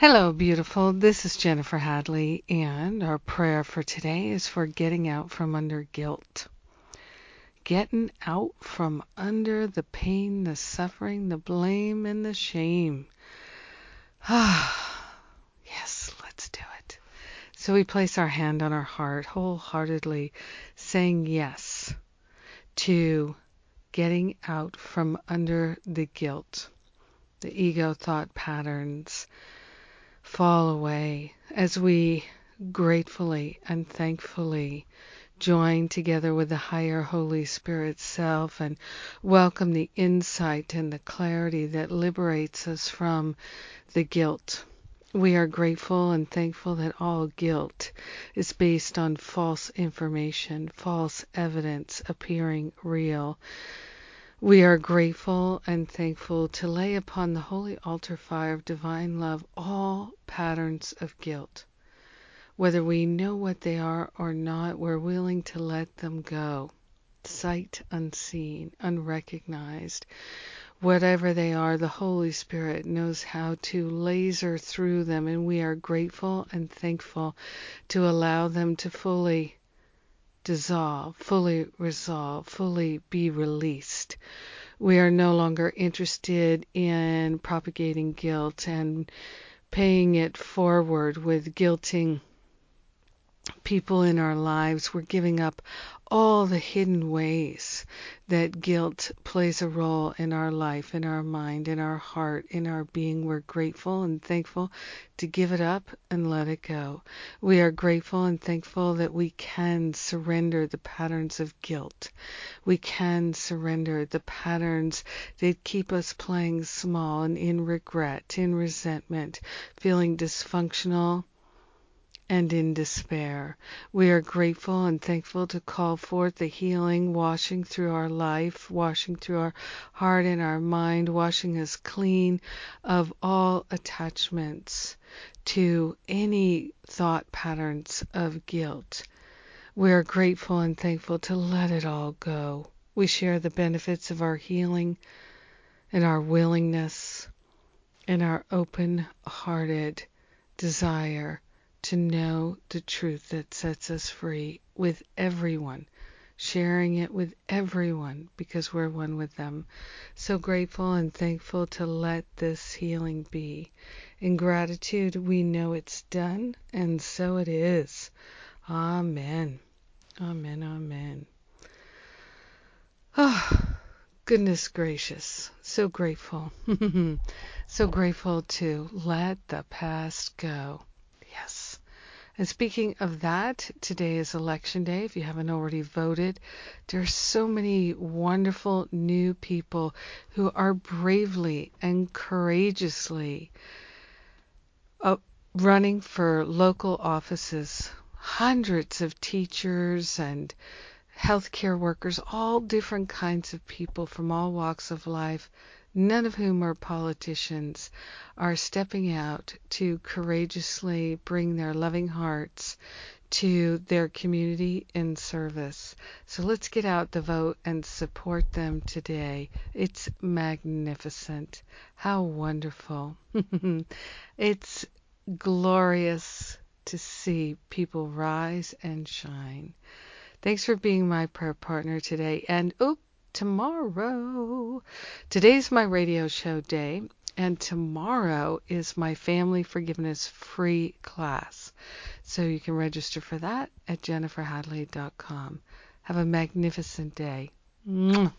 Hello, beautiful. This is Jennifer Hadley, and our prayer for today is for getting out from under guilt. Getting out from under the pain, the suffering, the blame, and the shame. Ah, yes, let's do it. So we place our hand on our heart wholeheartedly, saying yes to getting out from under the guilt, the ego thought patterns fall away as we gratefully and thankfully join together with the higher Holy Spirit self and welcome the insight and the clarity that liberates us from the guilt. We are grateful and thankful that all guilt is based on false information, false evidence appearing real. We are grateful and thankful to lay upon the holy altar fire of divine love all patterns of guilt. Whether we know what they are or not, we're willing to let them go. Sight unseen, unrecognized. Whatever they are, the Holy Spirit knows how to laser through them, and we are grateful and thankful to allow them to fully dissolve, fully resolve, fully be released. We are no longer interested in propagating guilt and paying it forward with guilting people in our lives. We're giving up all the hidden ways that guilt plays a role in our life, in our mind, in our heart, in our being. We're grateful and thankful to give it up and let it go. We are grateful and thankful that we can surrender the patterns of guilt. We can surrender the patterns that keep us playing small and in regret, in resentment, feeling dysfunctional and in despair. We are grateful and thankful to call forth the healing washing through our life, washing through our heart and our mind, washing us clean of all attachments to any thought patterns of guilt. We are grateful and thankful to let it all go. We share the benefits of our healing and our willingness and our open hearted desire to know the truth that sets us free with everyone, sharing it with everyone because we're one with them. So grateful and thankful to let this healing be. In gratitude, we know it's done, and so it is. Amen. Amen. Amen. Oh, goodness gracious. So grateful. so grateful to let the past go. And speaking of that, today is election day. If you haven't already voted, there are so many wonderful new people who are bravely and courageously uh, running for local offices. Hundreds of teachers and healthcare workers, all different kinds of people from all walks of life none of whom are politicians, are stepping out to courageously bring their loving hearts to their community in service. So let's get out the vote and support them today. It's magnificent. How wonderful. it's glorious to see people rise and shine. Thanks for being my prayer partner today. And oop, tomorrow. Today's my radio show day, and tomorrow is my family forgiveness free class. So you can register for that at jenniferhadley.com. Have a magnificent day. Mwah.